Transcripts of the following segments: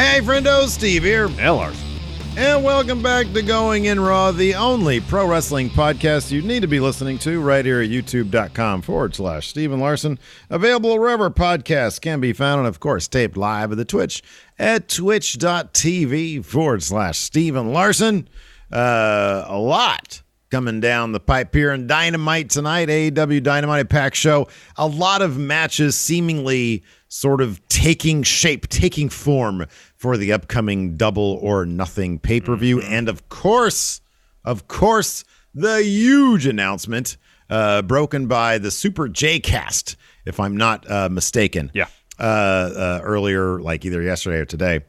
Hey, friendo, Steve here. Larson. And welcome back to Going In Raw, the only pro wrestling podcast you need to be listening to right here at youtube.com forward slash Steven Larson. Available wherever podcasts can be found, and of course, taped live at the Twitch at twitch.tv forward slash Steven Larson. Uh, a lot coming down the pipe here in Dynamite tonight, AEW Dynamite Pack Show. A lot of matches seemingly sort of taking shape, taking form for the upcoming double or nothing pay per view. And of course, of course, the huge announcement uh, broken by the Super J Cast, if I'm not uh, mistaken. Yeah. Uh, uh, earlier, like either yesterday or today,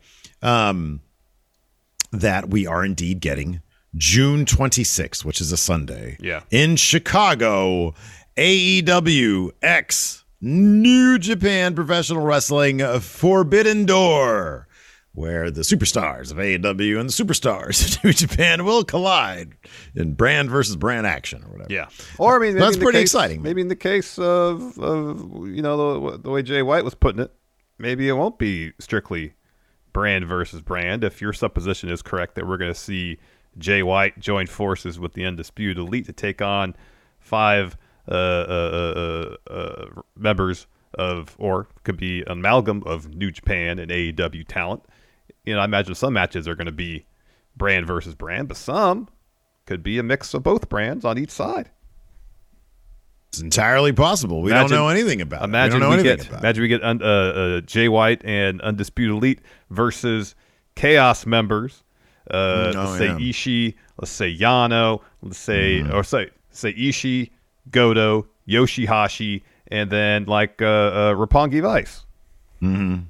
um, that we are indeed getting June 26th, which is a Sunday. Yeah. In Chicago, AEW X New Japan Professional Wrestling Forbidden Door, where the superstars of AEW and the superstars of New Japan will collide in brand versus brand action or whatever. Yeah. Or I mean, That's pretty case- exciting. Maybe in the case of, of you know the, the way Jay White was putting it, maybe it won't be strictly brand versus brand. If your supposition is correct that we're going to see Jay White join forces with the Undisputed Elite to take on five members of, or could be an amalgam of New Japan and AEW talent. You know, I imagine some matches are going to be brand versus brand, but some could be a mix of both brands on each side. It's entirely possible. We Imagine- don't know anything about Imagine it. We don't know we anything get about it. imagine we get un, uh, uh, Jay White and Undisputed Elite versus Chaos members. Uh, Mm, let's oh, say yeah. Mm-hmm. Ishii. Let's say Yano. Let's say or say say Ishii, Goto, Yoshihashi, and then like uh, uh, Roppongi Vice. Mm-hmm.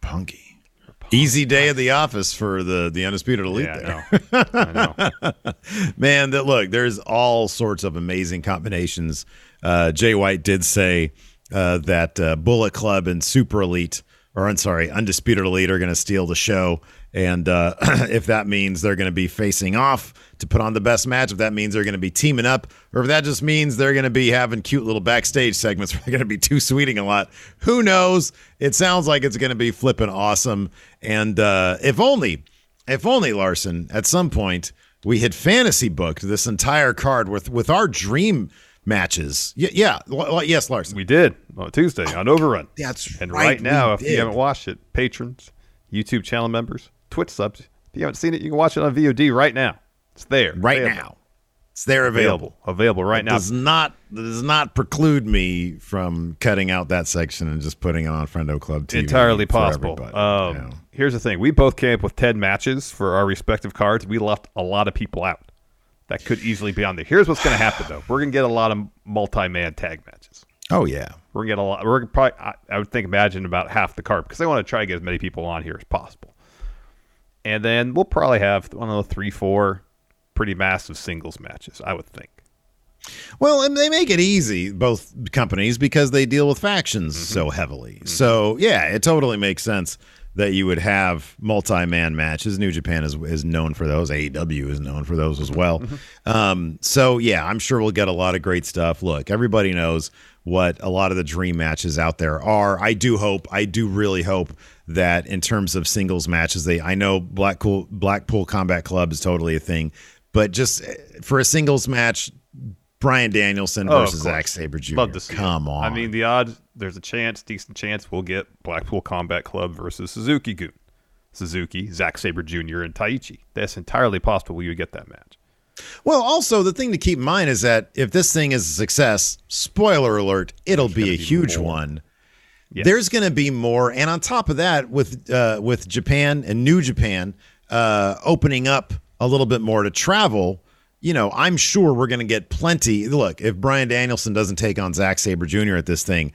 Punky. Easy day at the office for the the undisputed elite Yeah, there. I know. I know. Man, that look, there's all sorts of amazing combinations. Uh, Jay White did say uh, that uh, Bullet Club and Super Elite, or I'm sorry, Undisputed Elite, are going to steal the show. And uh, if that means they're going to be facing off to put on the best match, if that means they're going to be teaming up, or if that just means they're going to be having cute little backstage segments where they're going to be two sweeting a lot, who knows? It sounds like it's going to be flipping awesome. And uh, if only if only Larson at some point we had fantasy booked this entire card with with our dream matches. Yeah, l- l- yes, Larson. We did on Tuesday on Overrun. That's and right, right now, if did. you haven't watched it, patrons, YouTube channel members, Twitch subs, if you haven't seen it, you can watch it on VOD right now. It's there right Available. now, it's there available. available available right It now. Does not does not preclude me from cutting out that section and just putting it on Friendo Club TV. entirely possible. Um, you know. Here's the thing: we both came up with ten matches for our respective cards. We left a lot of people out that could easily be on there. Here's what's going to happen though: we're going to get a lot of multi-man tag matches. Oh yeah, We're gonna get a lot. We're probably. I, I would think imagine about half the card because they want to try to get as many people on here as possible. And then we'll probably have I don't know three, four pretty massive singles matches. I would think. Well, and they make it easy, both companies, because they deal with factions Mm-hmm. so heavily. So, yeah, it totally makes sense that you would have multi-man matches. New Japan is is known for those. AEW is known for those as well. Mm-hmm. Um, so, yeah, I'm sure we'll get a lot of great stuff. Look, everybody knows what a lot of the dream matches out there are. I do hope, I do really hope that in terms of singles matches, they I know Blackpool Blackpool Combat Club is totally a thing, but just eh, for a singles match, Bryan Danielson Oh, versus. Zack Sabre Jr. Love to see. it. Come on. I mean, the odds. There's a chance, decent chance, we'll get Blackpool Combat Club versus Suzuki Gun, Suzuki, Zack Sabre Jr. and Taichi. That's entirely possible. We would get that match. Well, also the thing to keep in mind is that if this thing is a success, spoiler alert, it'll be a be huge more. one. Yes. There's going to be more, and on top of that, with uh, with Japan and New Japan uh, opening up a little bit more to travel, you know, I'm sure we're going to get plenty. Look, if Bryan Danielson doesn't take on Zack Sabre Jr. at this thing,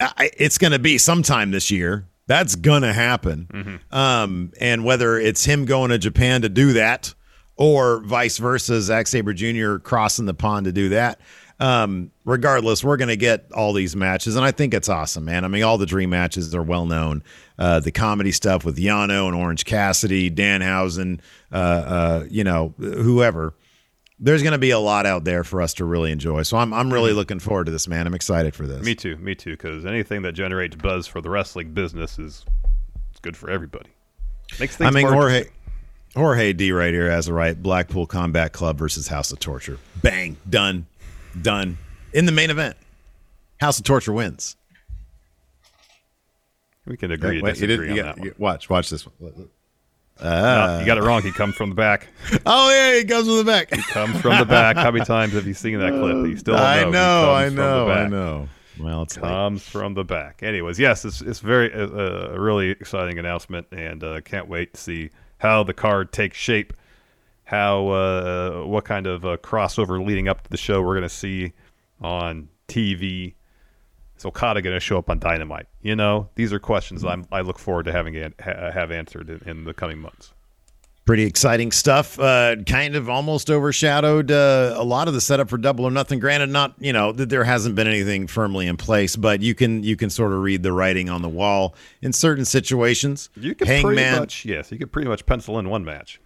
I, it's going to be sometime this year. That's going to happen. Um, and whether it's him going to Japan to do that or vice versa, Zack Sabre Jr. crossing the pond to do that. Um, regardless, we're going to get all these matches, and I think it's awesome, man. I mean, all the dream matches are well known. Uh, the comedy stuff with Yano and Orange Cassidy, Danhausen, uh, uh, you know, whoever. There's going to be a lot out there for us to really enjoy. So I'm I'm really looking forward to this, man. I'm excited for this. Me too. Me too. Because anything that generates buzz for the wrestling business is it's good for everybody. Makes things I mean, more Jorge. Jorge D right here has a right. Blackpool Combat Club versus House of Torture. Bang, done, done. In the main event, House of Torture wins. We can agree to Wait, you disagree didn't- on got- that one. watch, watch this one. No, you got it wrong. He comes from the back. Oh yeah, he comes from the back. He comes from the back. How many times have you seen that clip? You still I know. I know, I know. Well, it's late. comes from the back. Anyways, yes, it's it's very uh, a really exciting announcement, and uh, can't wait to see how the card takes shape. How uh, what kind of uh, crossover leading up to the show we're going to see on TV. Is Okada going to show up on Dynamite? You know, these are questions I'm, I look forward to having ha- have answered in, in the coming months. Pretty exciting stuff. Uh, kind of almost overshadowed uh, a lot of the setup for Double or Nothing. Granted, not you know that there hasn't been anything firmly in place, but you can you can sort of read the writing on the wall in certain situations. You could pretty Hangman, much yes, you could pretty much pencil in one match.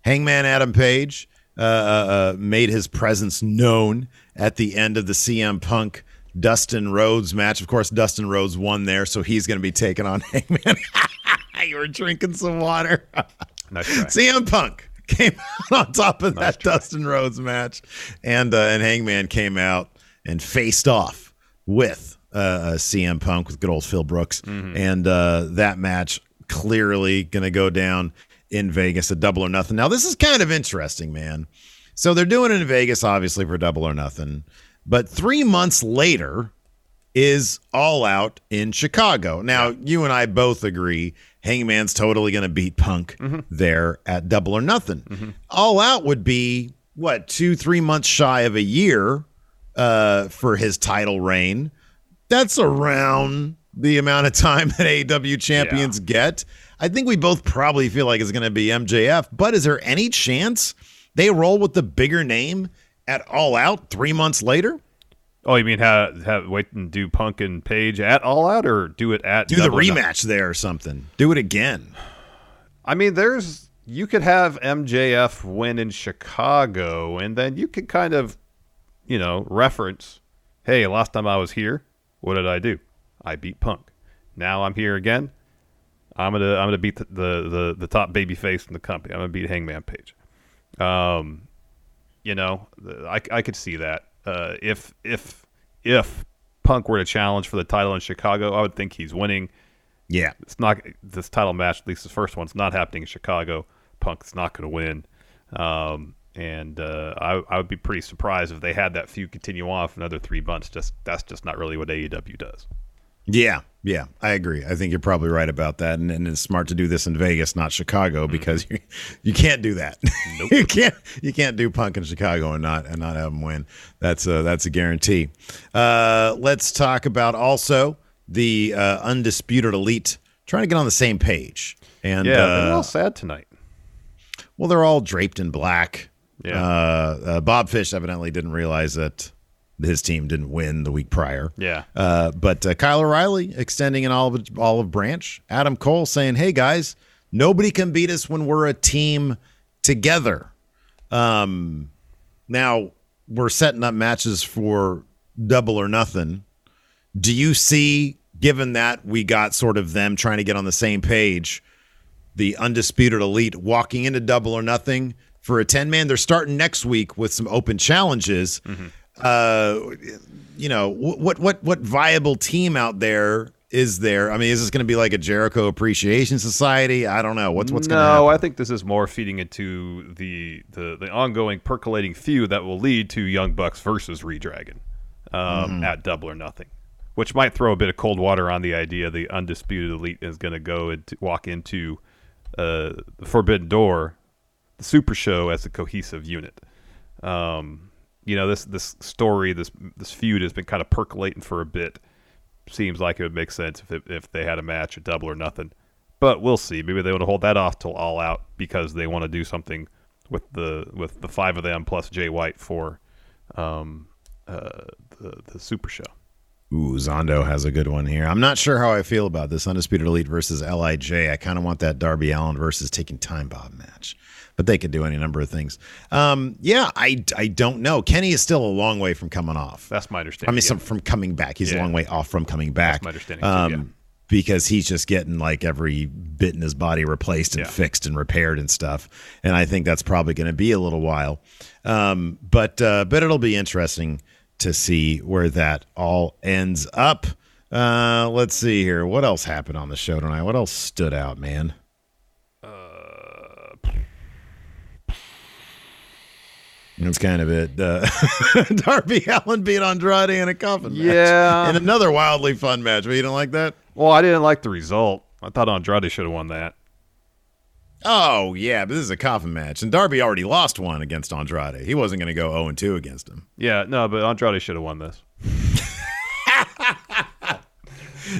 Hangman Adam Page uh, uh, uh, made his presence known at the end of the CM Punk Dustin Rhodes match. Of course, Dustin Rhodes won there, so he's going to be taking on Hangman. you were drinking some water. Nice try. CM Punk came out on top of that Dustin Rhodes match, and uh, and Hangman came out and faced off with uh, uh, CM Punk with good old Phil Brooks, and uh, that match clearly going to go down in Vegas a Double or Nothing. Now this is kind of interesting, man. So they're doing it in Vegas, obviously for Double or Nothing, but three months later is All Out in Chicago. Now, you and I both agree Hangman's totally going to beat Punk there at Double or Nothing. All Out would be, what, two, three months shy of a year uh, for his title reign. That's around the amount of time that AEW champions get. I think we both probably feel like it's going to be MJF, but is there any chance they roll with the bigger name at All Out three months later? Oh, you mean have, have wait and do Punk and Page at All Out, or do it at Do the rematch there or something. Do it again. I mean, there's you could have MJF win in Chicago, and then you could kind of, you know, reference, hey, last time I was here, what did I do? I beat Punk. Now I'm here again. I'm gonna I'm gonna beat the the the, the top baby face in the company. I'm gonna beat Hangman Page. Um, you know, I, I could see that. Uh, if if if Punk were to challenge for the title in Chicago, I would think he's winning Yeah. it's not this title match. At least the first one's not happening in Chicago. Punk's not going to win, um, and uh, I, I would be pretty surprised if they had that feud continue on for another three months. Just that's just not really what AEW does. Yeah. Yeah. I agree. I think you're probably right about that. And, and it's smart to do this in Vegas, not Chicago, because you, you can't do that. you can't you can't do punk in Chicago and not and not have them win. That's a that's a guarantee. Uh, let's talk about also the uh, undisputed elite trying to get on the same page. And Yeah, they're uh, all sad tonight. well, they're all draped in black. Yeah. Uh, uh, Bob Fish evidently didn't realize that his team didn't win the week prior. Yeah. Uh, but uh, Kyle O'Reilly extending an olive olive branch. Adam Cole saying, "Hey guys, nobody can beat us when we're a team together." Um, now we're setting up matches for double or nothing. Do you see, given that we got sort of them trying to get on the same page, the undisputed elite walking into double or nothing for a 10 man? They're starting next week with some open challenges. Uh, you know, what, what, what viable team out there is there? I mean, is this going to be like a Jericho Appreciation Society? I don't know. What's, what's going to no, I think this is more feeding into the, the the ongoing percolating feud that will lead to Young Bucks versus Redragon um, at Double or Nothing, which might throw a bit of cold water on the idea the undisputed elite is going to go and walk into uh, the Forbidden Door, the Super Show as a cohesive unit. Um, you know this this story, this this feud has been kind of percolating for a bit. Seems like it would make sense if it, if they had a match a Double or Nothing, but we'll see. Maybe they want to hold that off till All Out because they want to do something with the with the five of them plus Jay White for um, uh, the the Super Show. Ooh, Zondo has a good one here. I'm not sure how I feel about this Undisputed Elite versus LIJ. I kind of want that Darby Allin versus Taking Time Bob match, but they could do any number of things. Um, yeah, I, I don't know. Kenny is still a long way from coming off. That's my understanding. I mean, yeah. some, from coming back. He's a long way off from coming back. my understanding too, Um, yeah. Because he's just getting like every bit in his body replaced and Yeah. fixed and repaired and stuff. And I think that's probably going to be a little while. Um, but uh, but it'll be interesting to see where that all ends up. Uh, let's see here. What else happened on the show tonight? What else stood out, man? That's kind of it. Uh, Darby Allin beat Andrade in a coffin match. Yeah. In another wildly fun match. But you don't like that? well, I didn't like the result. I thought Andrade should have won that. Oh, yeah, but this is a coffin match. And Darby already lost one against Andrade. He wasn't going to go 0 2 against him. Yeah, no, but Andrade should have won this.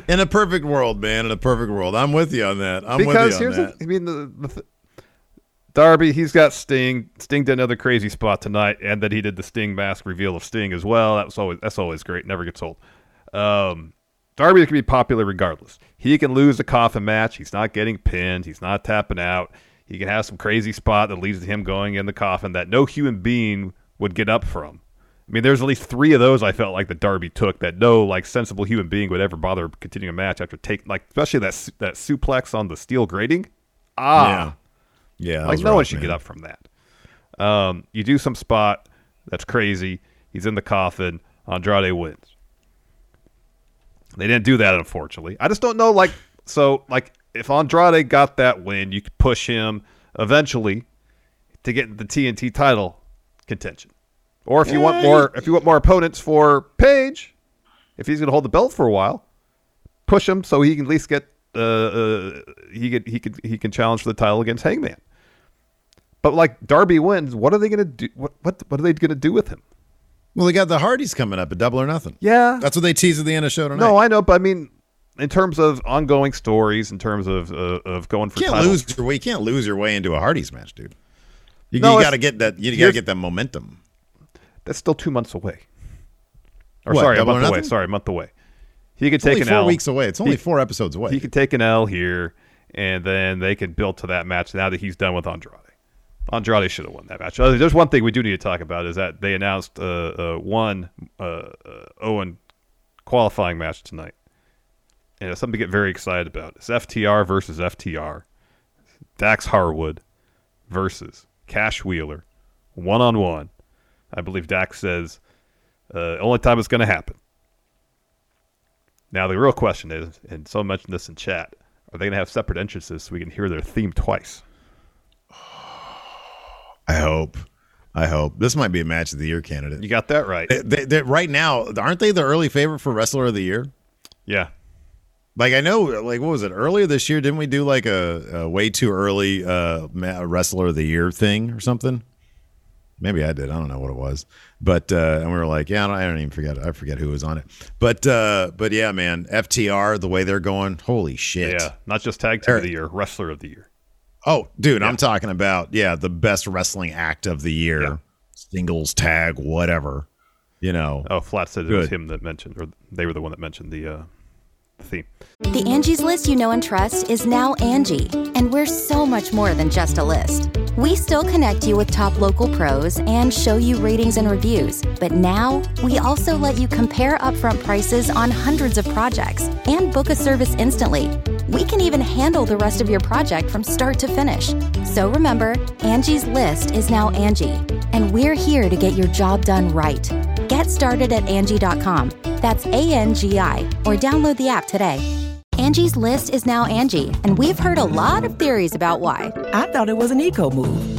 In a perfect world, man. In a perfect world. I'm with you on that. I'm because with you on here's that. the, I mean the, the th- Darby, he's got Sting. Sting did another crazy spot tonight, and that he did the Sting mask reveal of Sting as well. That was always that's always great. Never gets old. Um, Darby can be popular regardless. He can lose a coffin match. He's not getting pinned. He's not tapping out. He can have some crazy spot that leads to him going in the coffin that no human being would get up from. I mean, there's at least three of those I felt like the Darby took that no like sensible human being would ever bother continuing a match after take like especially that that suplex on the steel grating. Ah, yeah. Yeah. like no one should man. get up from that. Um, you do some spot that's crazy. He's in the coffin. Andrade wins. They didn't do that, unfortunately. I just don't know. Like, so, like, if Andrade got that win, you could push him eventually to get the TNT title contention. Or if you want more, if you want more opponents for Page, if he's going to hold the belt for a while, push him so he can at least get uh, uh he could he could he can challenge for the title against Hangman. But like Darby wins, what are they going to do? What what what are they going to do with him? Well, they got the Hardys coming up at Double or Nothing. Yeah, That's what they teased at the end of the show tonight. no, I know, but I mean, in terms of ongoing stories, in terms of uh, of going for you can't titles, lose your way. You can't lose your way into a Hardys match, dude. You, No, you got to get that. You got to get that momentum. that's still two months away. Or What, sorry, a month away. Sorry, a month away. He could It's only take an four L. weeks away. It's only He- four episodes away. He could take an L here, and then they could build to that match now that he's done with Andrade. Andrade should have won that match. There's one thing we do need to talk about is that they announced uh, uh, one uh, uh, Owen qualifying match tonight, and it's something to get very excited about. It's FTR versus FTR, Dax Harwood versus Cash Wheeler, one on one. I believe Dax says uh, only time it's going to happen. Now the real question is, and someone mentioned this in chat, are they going to have separate entrances so we can hear their theme twice? I hope. I hope this might be a match of the year candidate. You got that right. They, they, they- right now, aren't they the early favorite for wrestler of the year? Yeah. Like I know, like what was it earlier this year? Didn't we do like a, a way too early uh, wrestler of the year thing or something? Maybe I did. I don't know what it was, but uh, and we were like, yeah, I don't, I don't even forget. I forget who was on it, but uh, but yeah, man, FTR the way they're going, holy shit! Yeah. Not just tag team of the year, wrestler of the year. Oh, dude, I'm talking about yeah, the best wrestling act of the year, Yeah. singles tag, whatever. You know, Oh, Flat said it was him that mentioned, or they were the one that mentioned the uh, theme. The Angie's list you know and trust is now Angie, and we're so much more than just a list. We still connect you with top local pros and show you ratings and reviews, but now we also let you compare upfront prices on hundreds of projects and book a service instantly. We can even handle the rest of your project from start to finish. So remember, Angie's list is now Angie, and we're here to get your job done right. Get started at Angie.com. That's A N G I, or download the app today. Angie's list is now Angie, and we've heard a lot of theories about why. I thought it was an eco move.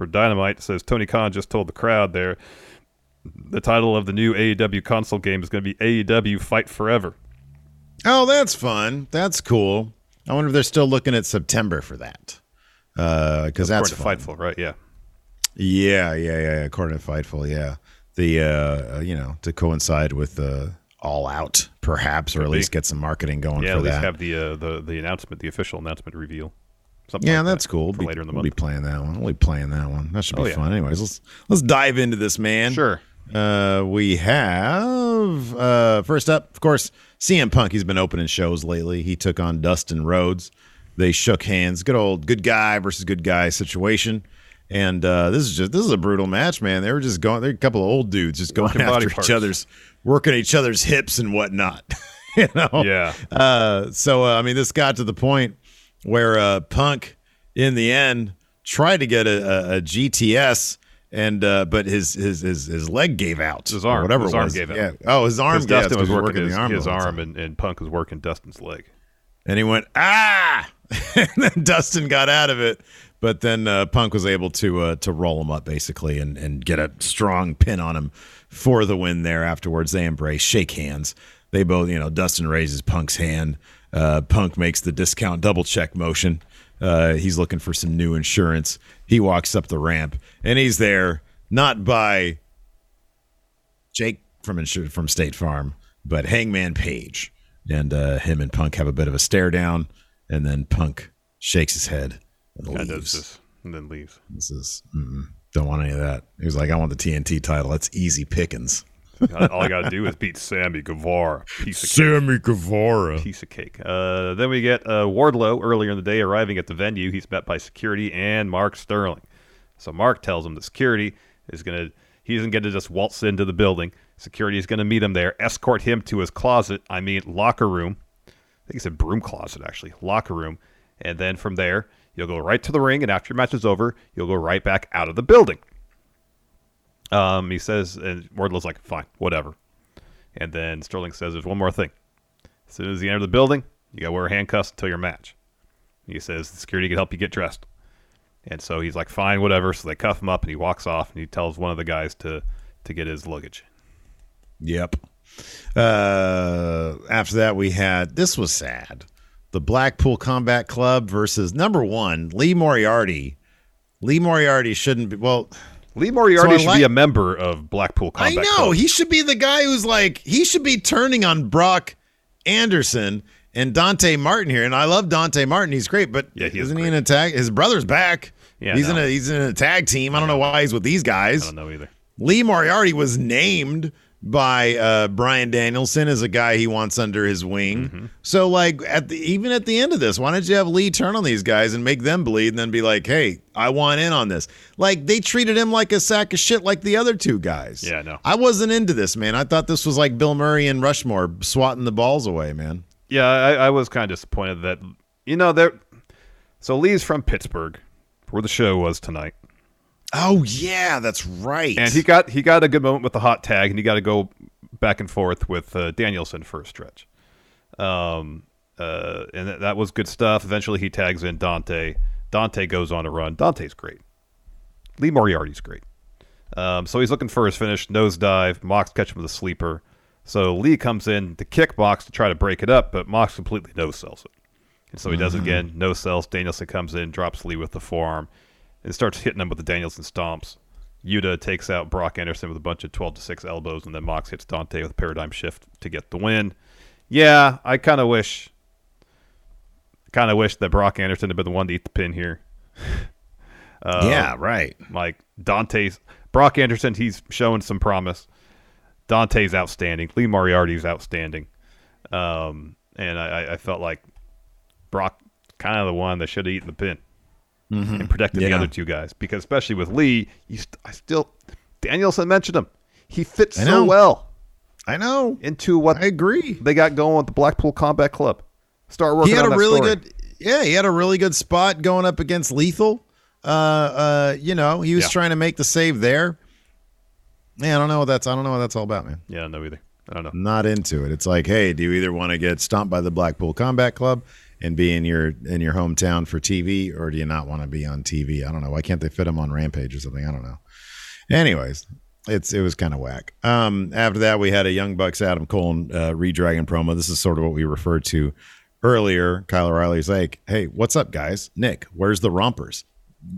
for Dynamite says Tony Khan just told the crowd there the title of the new AEW console game is going to be AEW Fight Forever. oh, that's fun. That's cool. I wonder if they're still looking at September for that. Because that's According to fun. Fightful, right? Yeah. Yeah, yeah, yeah. According to Fightful, yeah. The uh, uh, you know to coincide with the All Out, perhaps, or at Could be. least get some marketing going for that. Yeah, for at least that. have the uh, the the announcement, the official announcement reveal. Something yeah, like that's that cool. Be- later in the we'll month. be playing that one. We'll be playing that one. That should be Oh, yeah. fun. Anyways, let's let's dive into this, man. Sure. Uh, we have uh, first up, of course, CM Punk. He's been opening shows lately. He took on Dustin Rhodes. They shook hands. Good old good guy versus good guy situation. And uh, this is just this is a brutal match, man. They were just going. They're a couple of old dudes just going Working after each other's, working each other's hips and whatnot. you know. Yeah. Uh, so uh, I mean, this got to the point where uh, Punk, in the end, tried to get a, a, a GTS, and uh, but his his his his leg gave out. His arm- whatever his arm was. gave out. Yeah. Oh, his arm. Dustin was he working his, the arm his arm, and, and Punk was working Dustin's leg. and he went ah, and then Dustin got out of it. But then uh, Punk was able to uh, to roll him up basically and and get a strong pin on him for the win. There afterwards, they embrace, shake hands. They both, you know, Dustin raises Punk's hand. Uh, Punk makes the discount double check motion. Uh, he's looking for some new insurance. He walks up the ramp and he's there not by Jake from insur- from State Farm, but Hangman Page, and uh, him and Punk have a bit of a stare down, and then Punk shakes his head and leaves. this, and then leaves. This is don't want any of that. He was like, "I want the TNT title. That's easy pickings." All I got to do is beat Sammy Guevara. Piece of cake. Sammy Guevara. Piece of cake. Uh, then we get uh, Wardlow earlier in the day arriving at the venue. He's met by security and Mark Sterling. So Mark tells him the security is gonna he isn't gonna just waltz into the building. Security is gonna meet him there, escort him to his closet. I mean locker room. I think he said broom closet actually, locker room. And then from there, you'll go right to the ring, and after your match is over, you'll go right back out of the building. Um, he says, and Wardlow's like, fine, whatever. And then Sterling says, there's one more thing. As soon as you enter the building, you gotta wear handcuffs until your match. He says the security can help you get dressed. And so he's like, fine, whatever. So they cuff him up and he walks off and he tells one of the guys to to get his luggage. Yep. Uh, after that, we had this was sad. The Blackpool Combat Club versus number one Lee Moriarty. Lee Moriarty shouldn't be well. Lee Moriarty So should like- be a member of Blackpool Combat. I know Club. he should be the guy who's like he should be turning on Brock Anderson and Dante Martin here. And I love Dante Martin; he's great. But Yeah, he is isn't he in a tag? His brother's back. Yeah, he's in a he's in a tag team. I don't know why he's with these guys. I don't know either. Lee Moriarty was named by uh, Bryan Danielson as a guy he wants under his wing. Mm-hmm. So, like, at the even at the end of this, why don't you have Lee turn on these guys and make them bleed, and then be like, "Hey, I want in on this." Like they treated him like a sack of shit, like the other two guys. Yeah, no. I wasn't into this, man. I thought this was like Bill Murray and Rushmore swatting the balls away, man. Yeah, I, I was kind of disappointed that you know there. So Lee's from Pittsburgh, where the show was tonight, Oh yeah, that's right. and he got he got a good moment with the hot tag, and he got to go back and forth with uh, Danielson for a stretch. Um, uh, and that, that was good stuff. Eventually, he tags in Dante. Dante goes on a run. Dante's great. Lee Moriarty's great. Um, so he's looking for his finish, nosedive. Mox catch him with a sleeper. So Lee comes in to kick Mox to try to break it up, but Mox completely no sells it. And so he does it again, no sells. Danielson comes in, drops Lee with the forearm, and starts hitting him with the Danielson stomps. Yuta takes out Brock Anderson with a bunch of 12 to 6 elbows, and then Mox hits Dante with a paradigm shift to get the win. Yeah, I kind of wish, kind of wish that Brock Anderson had been the one to eat the pin here. Uh, yeah, right. Like Dante's Brock Anderson, he's showing some promise. Dante's outstanding. Lee Moriarty's outstanding. Um, and I, I felt like Brock kind of the one that should have eaten the pin and protected the other two guys because especially with Lee, you st- I still Danielson mentioned him. He fits so well I know. into what I agree. they got going with the Blackpool Combat Club. Start working He had on a really story. good, yeah, he had a really good spot going up against Lethal. Uh, uh, you know, he was Yeah. trying to make the save there. Yeah, I don't know what that's. I don't know what that's all about, man. Yeah, no either. I don't know. Not into it. It's like, hey, do you either want to get stomped by the Blackpool Combat Club and be in your in your hometown for TV, or do you not want to be on TV? I don't know. Why can't they fit him on Rampage or something? I don't know. Anyways, it's it was kind of whack. Um, after that, we had a Young Bucks Adam Cole uh, Redragon promo. This is sort of what we referred to earlier. Kyle O'Reilly's like, "Hey, what's up, guys? Nick, where's the rompers?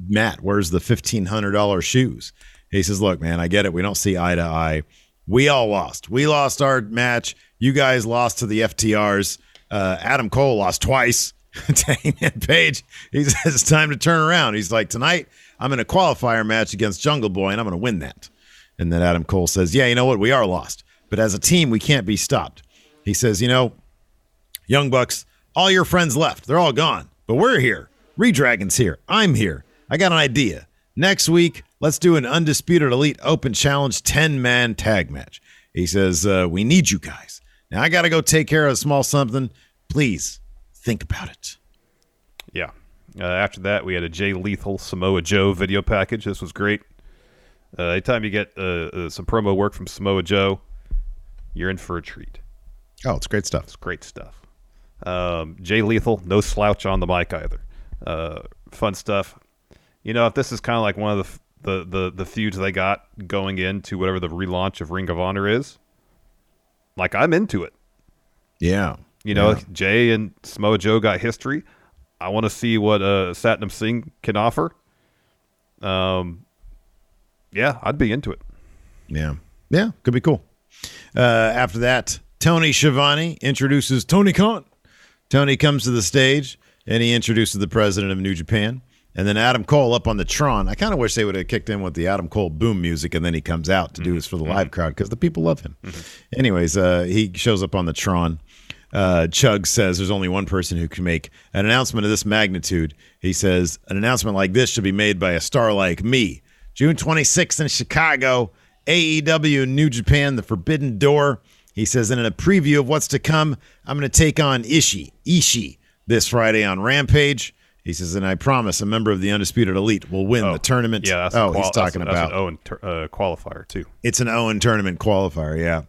Matt, where's the fifteen hundred dollar shoes?" He says, "Look, man, I get it. We don't see eye to eye. We all lost. We lost our match. You guys lost to the FTRs. Uh, Adam Cole lost twice." to Hangman Page, he says it's time to turn around. He's like, tonight I'm in a qualifier match against Jungle Boy, and I'm going to win that. And then Adam Cole says, Yeah, you know what? We are lost. But as a team, we can't be stopped. He says, You know, Young Bucks, all your friends left. They're all gone. But we're here. Redragon's here. I'm here. I got an idea. Next week, let's do an Undisputed Elite Open Challenge 10 man tag match. He says, uh, We need you guys. Now, I got to go take care of a small something. Please think about it. Yeah. Uh, after that, we had a Jay Lethal Samoa Joe video package. This was great. Uh, anytime you get uh, uh, some promo work from Samoa Joe, you're in for a treat. Oh, it's great stuff. It's great stuff. Um, Jay Lethal, no slouch on the mic either. Uh, fun stuff. You know, if this is kind of like one of the, f- the the the feuds they got going into whatever the relaunch of Ring of Honor is, like I'm into it. Yeah. You know, Yeah. Jay and Samoa Joe got history. I want to see what uh, Satnam Singh can offer. Um, yeah, I'd be into it. Yeah. Yeah. Could be cool. Uh, after that, Tony Schiavone introduces Tony Khan. Tony comes to the stage and he introduces the president of New Japan. And then Adam Cole up on the Tron. I kind of wish they would have kicked in with the Adam Cole boom music and then he comes out to do this for the live crowd because the people love him. Anyways, uh, he shows up on the Tron. Uh, Chug says there's only one person who can make an announcement of this magnitude. He says an announcement like this should be made by a star like me. June 26th in Chicago, AEW New Japan, the Forbidden Door. He says, and in a preview of what's to come, I'm going to take on Ishii, Ishii this Friday on Rampage. He says, and I promise a member of the Undisputed Elite will win the tournament. Yeah, that's oh, a qual- he's talking that's, about that's an Owen tur- uh, qualifier too. it's an Owen tournament qualifier, yeah.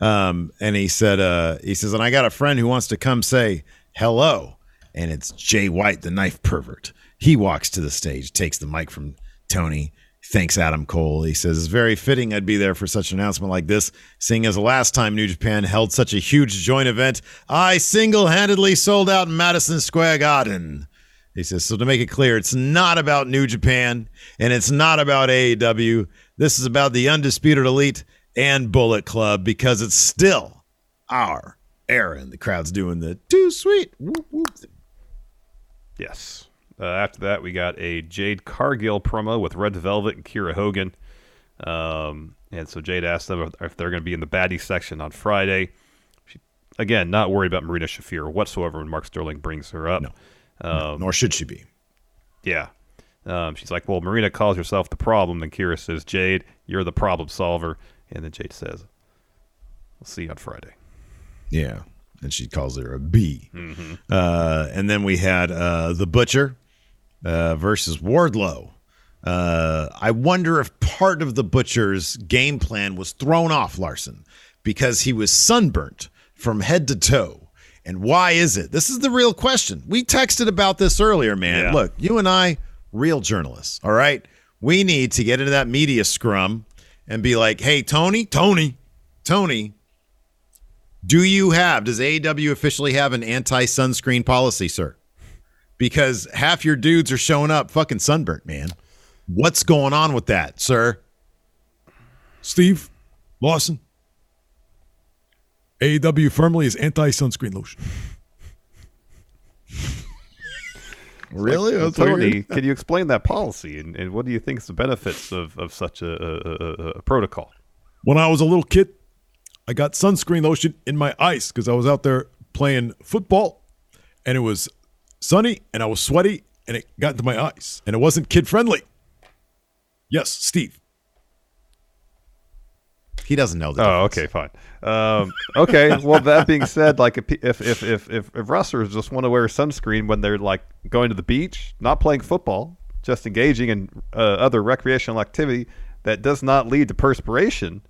Um, and he said, uh, he says, and I got a friend who wants to come say hello, and it's Jay White, the knife pervert. He walks to the stage, takes the mic from Tony, thanks Adam Cole. He says, it's very fitting I'd be there for such an announcement like this, seeing as the last time New Japan held such a huge joint event, I single handedly sold out Madison Square Garden. He says, so to make it clear, it's not about New Japan and it's not about AEW. This is about the Undisputed Elite and Bullet Club because it's still our era. And the crowd's doing the too sweet. Whoop, whoop. Yes. Uh, after that, we got a Jade Cargill promo with Red Velvet and Kiera Hogan. Um, and so Jade asked them if, if they're going to be in the baddie section on Friday. She, again, not worried about Marina Shafir whatsoever when Mark Sterling brings her up. No. Nor should she be. Yeah. Um, she's like, well, Marina calls herself the problem. Then Kiera says, Jade, you're the problem solver. And then Jade says, we'll see you on Friday. Yeah. And she calls her a B. Uh, and then we had uh, The Butcher uh, versus Wardlow. Uh, I wonder if part of The Butcher's game plan was thrown off Larson because he was sunburnt from head to toe. And why is it? This is the real question. We texted about this earlier, man. Yeah. Look, you and I, real journalists, all right? We need to get into that media scrum and be like, hey, Tony, Tony, Tony, do you have, does AEW officially have an anti sunscreen policy, sir? Because half your dudes are showing up fucking sunburnt, man. What's going on with that, sir? Steve Lawson. AEW firmly is anti sunscreen lotion. Really? Well, That's Tony, weird. can you explain that policy and, and what do you think is the benefits of, of such a, a, a, a protocol? When I was a little kid, I got sunscreen lotion in my eyes because I was out there playing football and it was sunny and I was sweaty and it got into my eyes and it wasn't kid friendly. Yes, Steve. He doesn't know that. Oh, okay, fine. Um, okay, well, that being said, like if if if if, if, wrestlers just want to wear sunscreen when they're like going to the beach, not playing football, just engaging in uh, other recreational activity that does not lead to perspiration,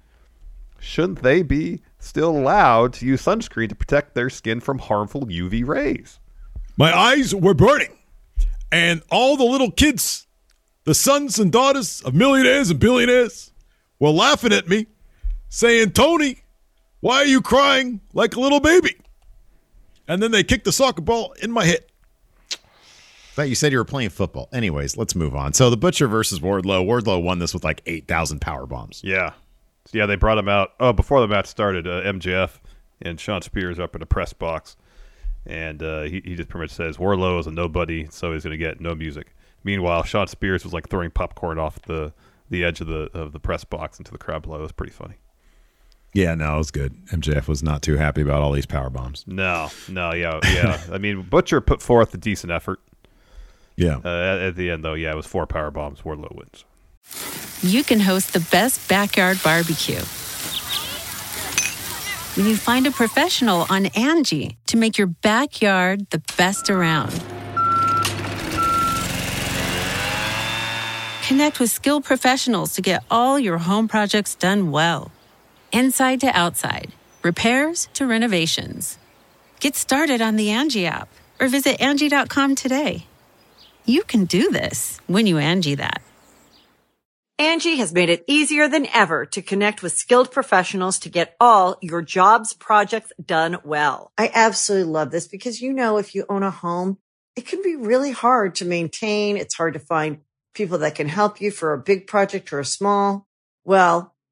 shouldn't they be still allowed to use sunscreen to protect their skin from harmful UV rays? My eyes were burning. And all the little kids, the sons and daughters of millionaires and billionaires, were laughing at me, saying, Tony, why are you crying like a little baby? And then they kicked the soccer ball in my head. But you said you were playing football. Anyways, let's move on. So the Butcher versus Wardlow. Wardlow won this with like 8,000 power bombs. Yeah, So, yeah. They brought him out. Oh, before the match started, uh, MJF and Shawn Spears up in the press box, and uh, he he just pretty much says Wardlow is a nobody, so he's gonna get no music. Meanwhile, Shawn Spears was like throwing popcorn off the the edge of the of the press box into the crowd below. It was pretty funny. Yeah, no, it was good. MJF was not too happy about all these power bombs. No, no, yeah, yeah. I mean, Butcher put forth a decent effort. Yeah. Uh, at, at the end, though, yeah, it was four power bombs. Wardlow wins. you can host the best backyard barbecue. When you find a professional on Angie to make your backyard the best around. Connect with skilled professionals to get all your home projects done well. Inside to outside, repairs to renovations. Get started on the Angie app or visit Angie.com today. You can do this when you Angie that. Angie has made it easier than ever to connect with skilled professionals to get all your jobs projects done well. I absolutely love this because, you know, if you own a home, it can be really hard to maintain. It's hard to find people that can help you for a big project or a small. Well,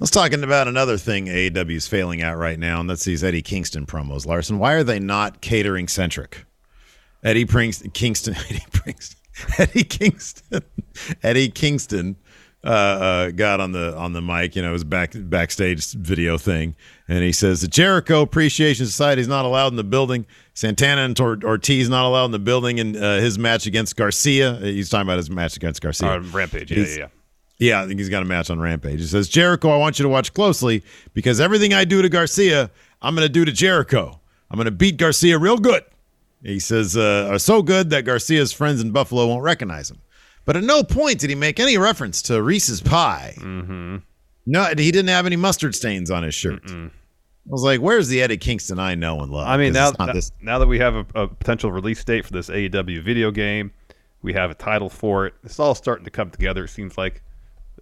Let's talking about another thing AEW is failing at right now, and that's these Eddie Kingston promos. Larson, why are they not catering centric? Eddie Prings, Kingston, Eddie Prings, Eddie Kingston, Eddie Kingston uh, uh, got on the on the mic. You know, it was back backstage video thing, and he says the Jericho Appreciation Society is not allowed in the building. Santana and Tor- Ortiz not allowed in the building and uh, his match against Garcia. He's talking about his match against Garcia. Uh, Rampage, yeah, He's- yeah, yeah. Yeah, I think he's got a match on Rampage. He says, Jericho, I want you to watch closely because everything I do to Garcia, I'm going to do to Jericho. I'm going to beat Garcia real good. He says, uh, are so good that Garcia's friends in Buffalo won't recognize him. But at no point did he make any reference to Reese's Pie. Mm-hmm. No, he didn't have any mustard stains on his shirt. I was like, "Where's the Eddie Kingston I know and love?" I mean, now now, this. now that we have a, a potential release date for this AEW video game, we have a title for it. It's all starting to come together. It seems like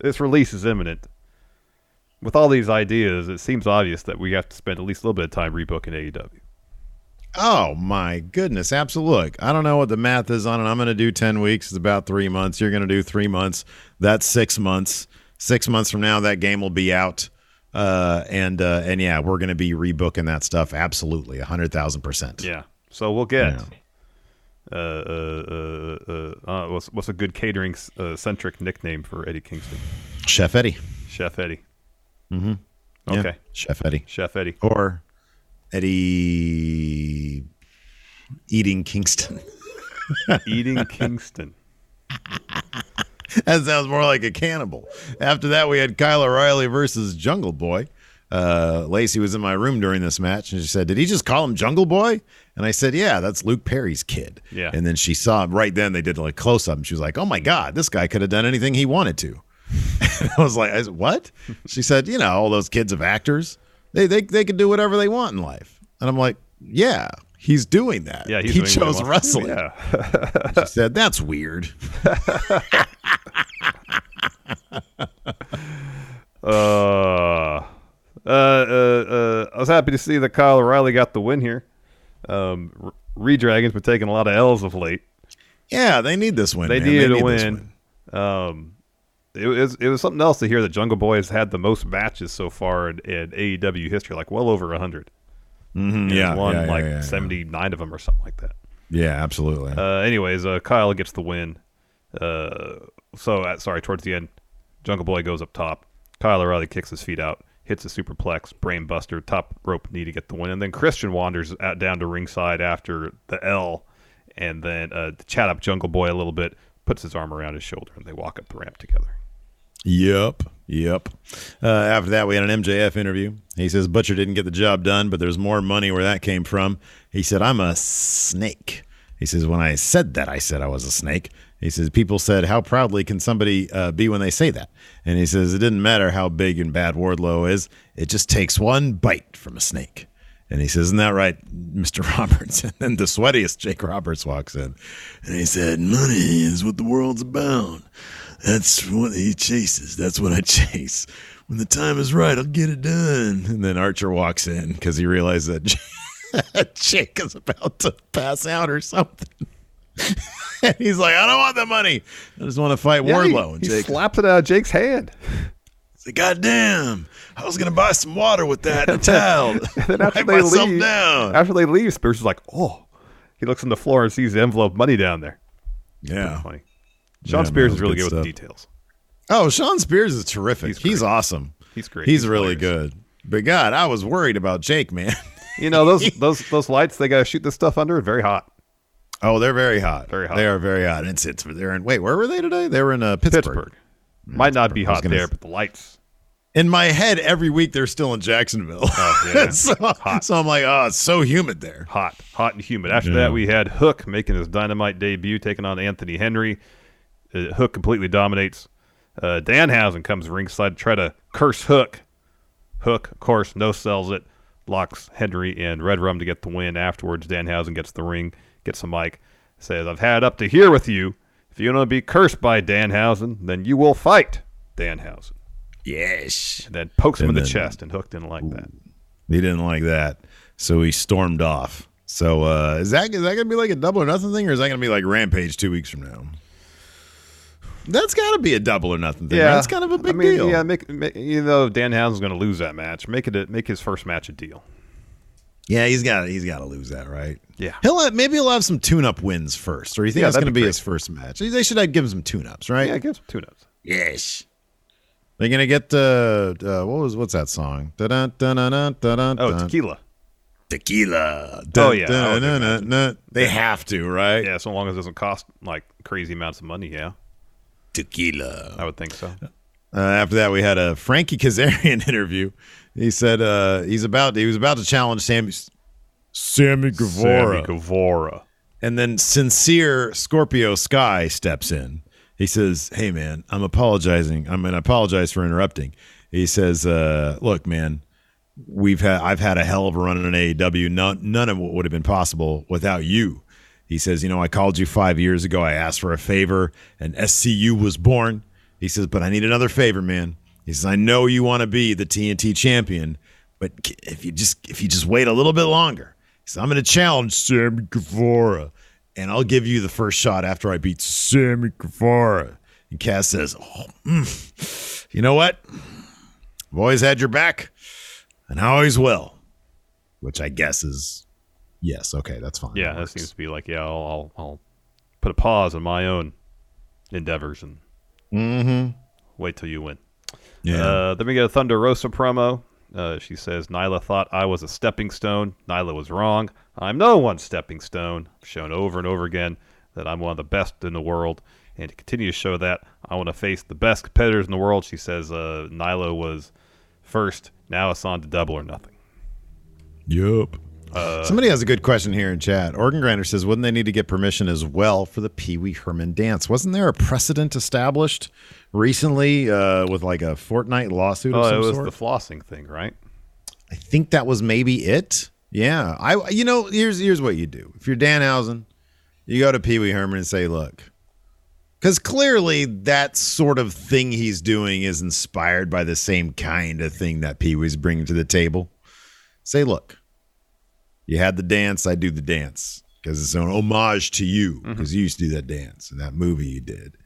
this release is imminent. With all these ideas, it seems obvious that we have to spend at least a little bit of time rebooking AEW. Oh my goodness, absolutely. Look, I don't know what the math is on it. I'm going to do 10 weeks. It's about three months. You're going to do three months. That's six months. Six months from now, that game will be out. Uh, and uh, and yeah, we're going to be rebooking that stuff. Absolutely, a hundred thousand percent. Yeah. So we'll get. Uh, uh, uh, uh, what's what's a good catering uh, centric nickname for Eddie Kingston? Chef Eddie. Chef Eddie. Mm-hmm. Okay. Chef Eddie. Chef Eddie. Or Eddie eating Kingston. Eating Kingston. that sounds more like a cannibal. After that, we had Kyle O'Reilly versus Jungle Boy. Uh, Lacey was in my room during this match, and she said, "Did he just call him Jungle Boy?" And I said, "Yeah, that's Luke Perry's kid." Yeah. And then she saw him right then they did like close up, and she was like, "Oh my god, this guy could have done anything he wanted to." I was like, I said, "What?" She said, "You know, all those kids of actors, they they they could do whatever they want in life." And I'm like, "Yeah." He's doing that. Yeah, he's he doing what he chose wrestling. Yeah. she said, "That's weird." Uh, uh, uh, uh, I was happy to see that Kyle O'Reilly got the win here. Um, Redragon's been taking a lot of L's of late. Yeah, they need this win. They man. needed need a this win. Um, it was it was something else to hear that Jungle Boy has had the most matches so far in, in AEW history, like well over hundred. Mhm, yeah, won yeah, yeah, like yeah, seventy nine of them or something like that. Yeah, absolutely. Uh, anyways, uh, Kyle gets the win. Uh, so sorry, towards the end, Jungle Boy goes up top. Kyle O'Reilly kicks his feet out, hits a superplex, brain buster, top rope knee to get the win, and then Christian wanders out down to ringside after the L, and then uh, chat up Jungle Boy a little bit, puts his arm around his shoulder, and they walk up the ramp together. Yep. Yep. Uh, after that, we had an MJF interview. He says Butcher didn't get the job done, but there's more money where that came from. He said, I'm a snake. He says, When I said that, I said I was a snake. He says, People said, How proudly can somebody uh, be when they say that? And he says, It didn't matter how big and bad Wardlow is, it just takes one bite from a snake. And he says, Isn't that right, Mr. Roberts? And then the sweatiest Jake Roberts walks in. And he said, Money is what the world's about. That's what he chases. That's what I chase. When the time is right, I'll get it done. And then Archer walks in because he realized that Jake is about to pass out or something. and he's like, I don't want the money. I just want to fight Yeah, Wardlow. and he Jake slaps it uh, out of Jake's hand. He's like, God damn, I was going to buy some water with that and a towel. And then after they leave, down. after they leave, Spears is like, "Oh," he looks on the floor and sees the envelope of money down there. Yeah. funny. Shawn Yeah, Spears man, is really good good with the details. Oh, Shawn Spears is terrific. He's, awesome. He's great. He's, He's really good. But God, I was worried about Jake, man. You know those those those lights they got to shoot this stuff under very hot. Oh, they're very hot. Very hot. They are very hot. It's it's they're in wait, where were they today? They were in uh, Pittsburgh. Pittsburgh might not be hot there, s- but the lights. In my head, every week they're still in Jacksonville. Oh yeah, so, so I'm like, oh, it's so humid there. hot, hot and humid. After Yeah. that, we had Hook making his dynamite debut, taking on Anthony Henry. Uh, Hook completely dominates. Uh, Danhausen comes ringside to try to curse Hook. Hook, of course, no sells it, locks Henry in Red Rum to get the win. Afterwards, Danhausen gets the ring, gets a mic, says, I've had up to here with you. If you want to be cursed by Danhausen, then you will fight Danhausen. Yes. And then pokes him And in the chest, and Hook didn't like that. He didn't like that, so he stormed off. So uh, is that is that gonna be like a double or nothing thing, or is that gonna be like Rampage two weeks from now? That's got to be a double or nothing thing. right? It's kind of a big I mean, deal. Yeah, make, make, you know Danhausen's going to lose that match. Make it a, make his first match a deal. Yeah, he's got he's got to lose that, right? Yeah. He'll have, maybe he'll have some tune-up wins first, or you think Yeah, that's going to be be his first match? They should have give him some tune-ups, right? Yeah, give some tune-ups. Yes. They're gonna get uh, uh what was what's that song? Dun, dun, dun, Oh, dun. tequila. Tequila. Oh, yeah, I would dun, dun, dun. They have to, right? Yeah, so long as it doesn't cost like crazy amounts of money. Yeah, Tequila. I would think so. Uh, after that, we had a Frankie Kazarian interview. He said uh, he's about he was about to challenge Sammy Sammy Guevara. Sammy Guevara. And then sincere Scorpio Sky steps in. He says, "Hey man, I'm apologizing. I'm going to apologize for interrupting." He says, uh, "Look, man, we've had I've had a hell of a run in AEW. None none of what would have been possible without you." He says, "You know, I called you five years ago. I asked for a favor, and SCU was born." He says, "But I need another favor, man." He says, "I know you want to be the TNT champion, but if you just if you just wait a little bit longer, he says, I'm going to challenge Sammy Guevara, and I'll give you the first shot after I beat Sammy Guevara." And Kaz says, oh, mm, "You know what? I've always had your back, and I always will." Which I guess is yes. Okay, that's fine. Yeah, that seems to be like, yeah, I'll, I'll, I'll put a pause on my own endeavors and Mm-hmm. wait till you win. Yeah. Uh, then we get a Thunder Rosa promo. Uh, she says, Nyla thought I was a stepping stone. Nyla was wrong. I'm no one's stepping stone. I've shown over and over again that I'm one of the best in the world. And to continue to show that, I want to face the best competitors in the world. She says uh, Nyla was first. Now it's on to double or nothing. Yup. Uh, Somebody has a good question here in chat. Organ Grinder says, wouldn't they need to get permission as well for the Pee Wee Herman dance? Wasn't there a precedent established recently uh, with like a Fortnite lawsuit Oh, it was sort? the flossing thing, right? I think that was maybe it. Yeah. I you know, here's here's what you do. If you're Danhausen, you go to Pee Wee Herman and say, look, because clearly that sort of thing he's doing is inspired by the same kind of thing that Pee Wee's bringing to the table. Say, look, you had the dance, I do the dance because it's an homage to you because you used to do that dance in that movie you did.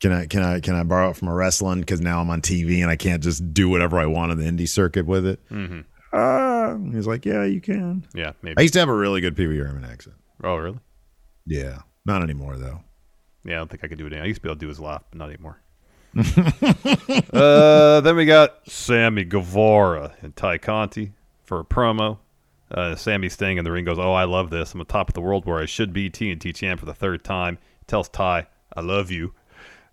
Can I can I can I borrow it from a wrestling because now I'm on TV and I can't just do whatever I want on the indie circuit with it? Mm-hmm. Uh, he's like, yeah, you can. Yeah, maybe. I used to have a really good Pee Wee Herman accent. Oh, really? Yeah, not anymore though. Yeah, I don't think I could do it. Anymore. I used to be able to do his laugh, but not anymore. uh, then we got Sammy Guevara and Tay Conti for a promo. Uh, Sammy staying in the ring goes, "Oh, I love this. I'm on top of the world where I should be TNT champ for the third time." Tells Tay, "I love you."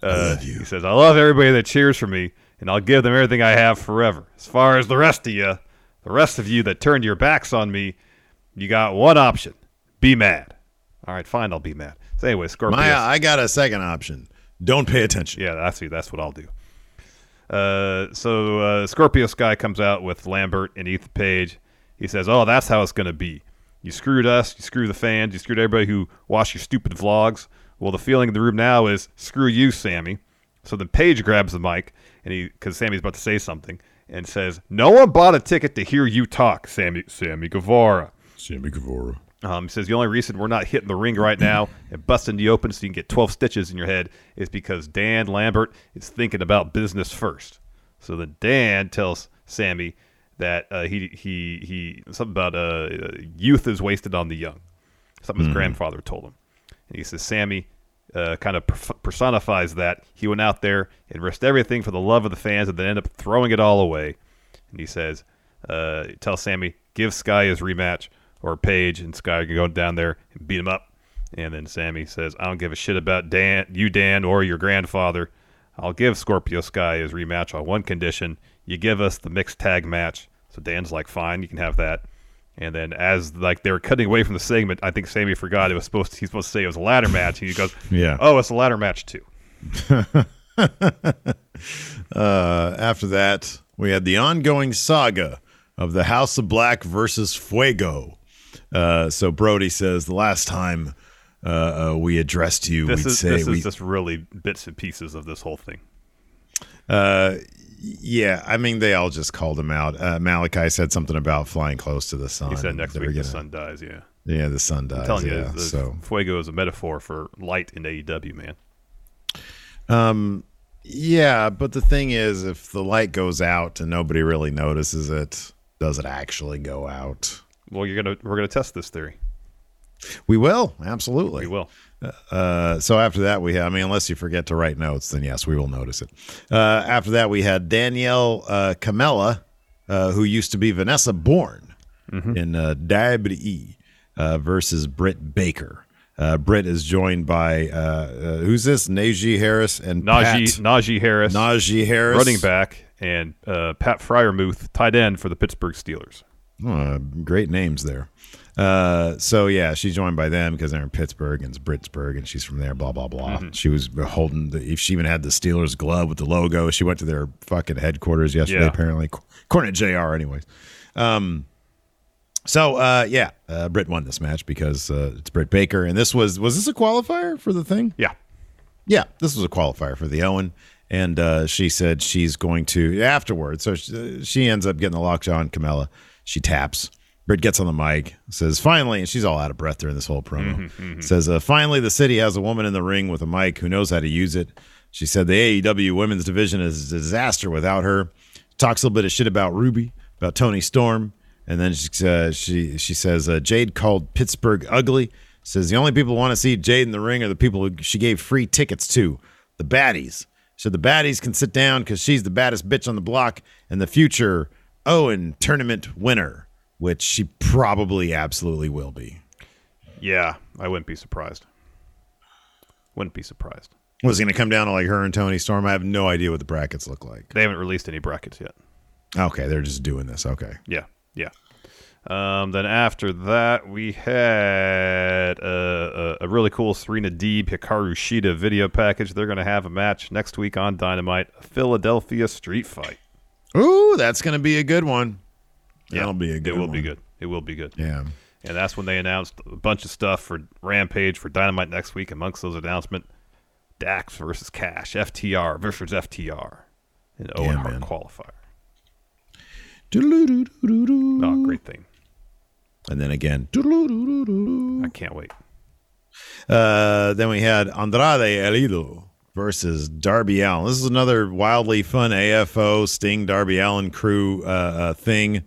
Uh, I love you. He says, "I love everybody that cheers for me, and I'll give them everything I have forever." As far as the rest of you, the rest of you that turned your backs on me, you got one option: be mad. All right, fine, I'll be mad. So anyway, Scorpio. My, I got a second option. Don't pay attention. Yeah, that's that's what I'll do. Uh, so uh, Scorpio Sky comes out with Lambert and Ethan Page. He says, "Oh, that's how it's going to be. You screwed us. You screwed the fans. You screwed everybody who watched your stupid vlogs. Well, the feeling in the room now is screw you, Sammy." So then Page grabs the mic and he, because Sammy's about to say something, and says, "No one bought a ticket to hear you talk, Sammy. Sammy Guevara." Sammy Guevara. Um, he says the only reason we're not hitting the ring right now and busting the open so you can get 12 stitches in your head is because Dan Lambert is thinking about business first. So then Dan tells Sammy that uh, he he he something about uh, youth is wasted on the young. Something his Mhm. grandfather told him. And he says Sammy uh, kind of personifies that. He went out there and risked everything for the love of the fans and then ended up throwing it all away. And he says, uh, tell Sammy, give Sky his rematch or Page, and Sky can go down there and beat him up. And then Sammy says, I don't give a shit about Dan, you, Dan, or your grandfather. I'll give Scorpio Sky his rematch on one condition. You give us the mixed tag match. So Dan's like, fine, you can have that. And then as like they were cutting away from the segment, I think Sammy forgot it was supposed to, he's supposed to say it was a ladder match. And he goes, Yeah. oh, it's a ladder match too. uh, after that, we had the ongoing saga of the House of Black versus Fuego. Uh, so Brody says the last time uh, uh, we addressed you, This we'd is say this we, is just really bits and pieces of this whole thing. Yeah, I mean they all just called him out. Uh, Malachi said something about flying close to the sun. He said next week the gonna- sun dies. Yeah, Yeah, the sun dies. I'm telling yeah, you, the so Fuego is a metaphor for light in AEW, man. Um, yeah, but the thing is, if the light goes out and nobody really notices it, does it actually go out? Well, you're gonna we're gonna test this theory. We will absolutely. We will. Uh, so after that, we had, I mean, unless you forget to write notes, then yes, we will notice it. Uh, after that, we had Danielle uh, Kamela, uh, who used to be Vanessa Borne in uh, WWE uh, versus Britt Baker. Uh, Britt is joined by uh, uh, who's this? Najee Harris and Najee Pat. Najee Harris, Najee Harris, running back, and uh, Pat Freiermuth, tight end for the Pittsburgh Steelers. Uh, great names there. Uh, so yeah, she's joined by them because they're in Pittsburgh and it's Britsburg, and she's from there. Blah blah blah. Mm-hmm. She was holding the. If she even had the Steelers glove with the logo. She went to their fucking headquarters yesterday. Yeah. Apparently, according to Jr. Anyways, um, so uh, yeah, uh, Britt won this match because uh, it's Britt Baker, and this was was this a qualifier for the thing? Yeah. Yeah, this was a qualifier for the Owen, and uh, she said she's going to afterwards. So she, she ends up getting the lockjaw on Kamela. She taps. Britt gets on the mic, says, "Finally," and she's all out of breath during this whole promo. Says, uh, "Finally, the city has a woman in the ring with a mic who knows how to use it." She said, "The AEW women's division is a disaster without her." Talks a little bit of shit about Ruby, about Toni Storm, and then she uh, she she says, uh, "Jade called Pittsburgh ugly." Says the only people who want to see Jade in the ring are the people who she gave free tickets to, the baddies. So the baddies can sit down because she's the baddest bitch on the block and the future Owen tournament winner, which she probably absolutely will be. Yeah, I wouldn't be surprised. Wouldn't be surprised. Was it going to come down to like her and Toni Storm? I have no idea what the brackets look like. They haven't released any brackets yet. Okay, they're just doing this. Okay. Yeah, yeah. Um, then after that, we had a, a, a really cool Serena Deeb Hikaru Shida video package. They're going to have a match next week on Dynamite, Philadelphia Street Fight. Ooh, that's going to be a good one. Yeah, That'll be a good It will one. be good. It will be good. Yeah. And that's when they announced a bunch of stuff for Rampage for Dynamite next week. Amongst those announcements, Dax versus Cash, FTR versus FTR, and Owen Hart man. qualifier. Oh, great thing. And then again. I can't wait. Uh, then we had Andrade El Idolo versus Darby Allin. This is another wildly fun AFO Sting Darby Allin crew uh, uh, thing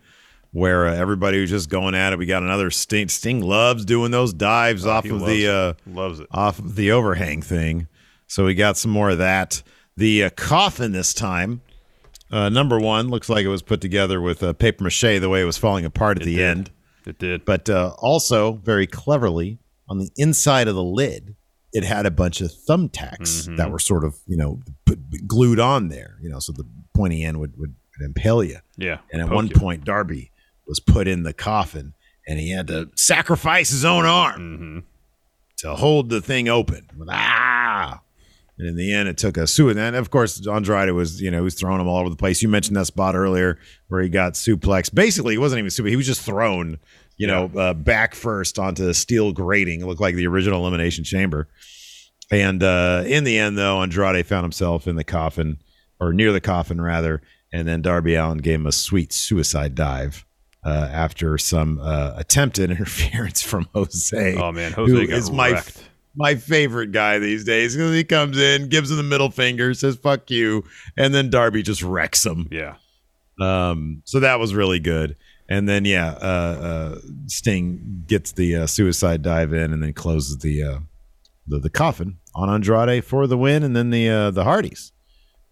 where uh, everybody was just going at it. We got another Sting. Sting loves doing those dives off of the uh, Loves it. off of the overhang thing. So we got some more of that. The uh, coffin this time, uh, number one, looks like it was put together with uh, paper mache the way it was falling apart at It the did. end. It did. But uh, also, very cleverly, on the inside of the lid, it had a bunch of thumbtacks Mm-hmm. that were sort of, you know, put, glued on there, you know, so the pointy end would, would impale you. Yeah. And at one you. point, Darby was put in the coffin and he had to sacrifice his own arm Mm-hmm. to hold the thing open. Ah! And in the end, it took a suit. And of course, Andrade was, you know, he was throwing him all over the place. You mentioned that spot earlier where he got suplex. Basically, he wasn't even super. He was just thrown, you know, uh, back first onto the steel grating. It looked like the original Elimination Chamber. And uh, in the end, though, Andrade found himself in the coffin, or near the coffin, rather. And then Darby Allin gave him a sweet suicide dive uh, after some uh, attempted interference from Jose. Oh, man. Jose got is my wrecked. my favorite guy these days because he comes in, gives him the middle finger, says "fuck you," and then Darby just wrecks him. Yeah. Um, so that was really good. And then yeah, uh, uh, Sting gets the uh, suicide dive in and then closes the uh, the, the coffin on Andrade for the win. And then the uh, the Hardys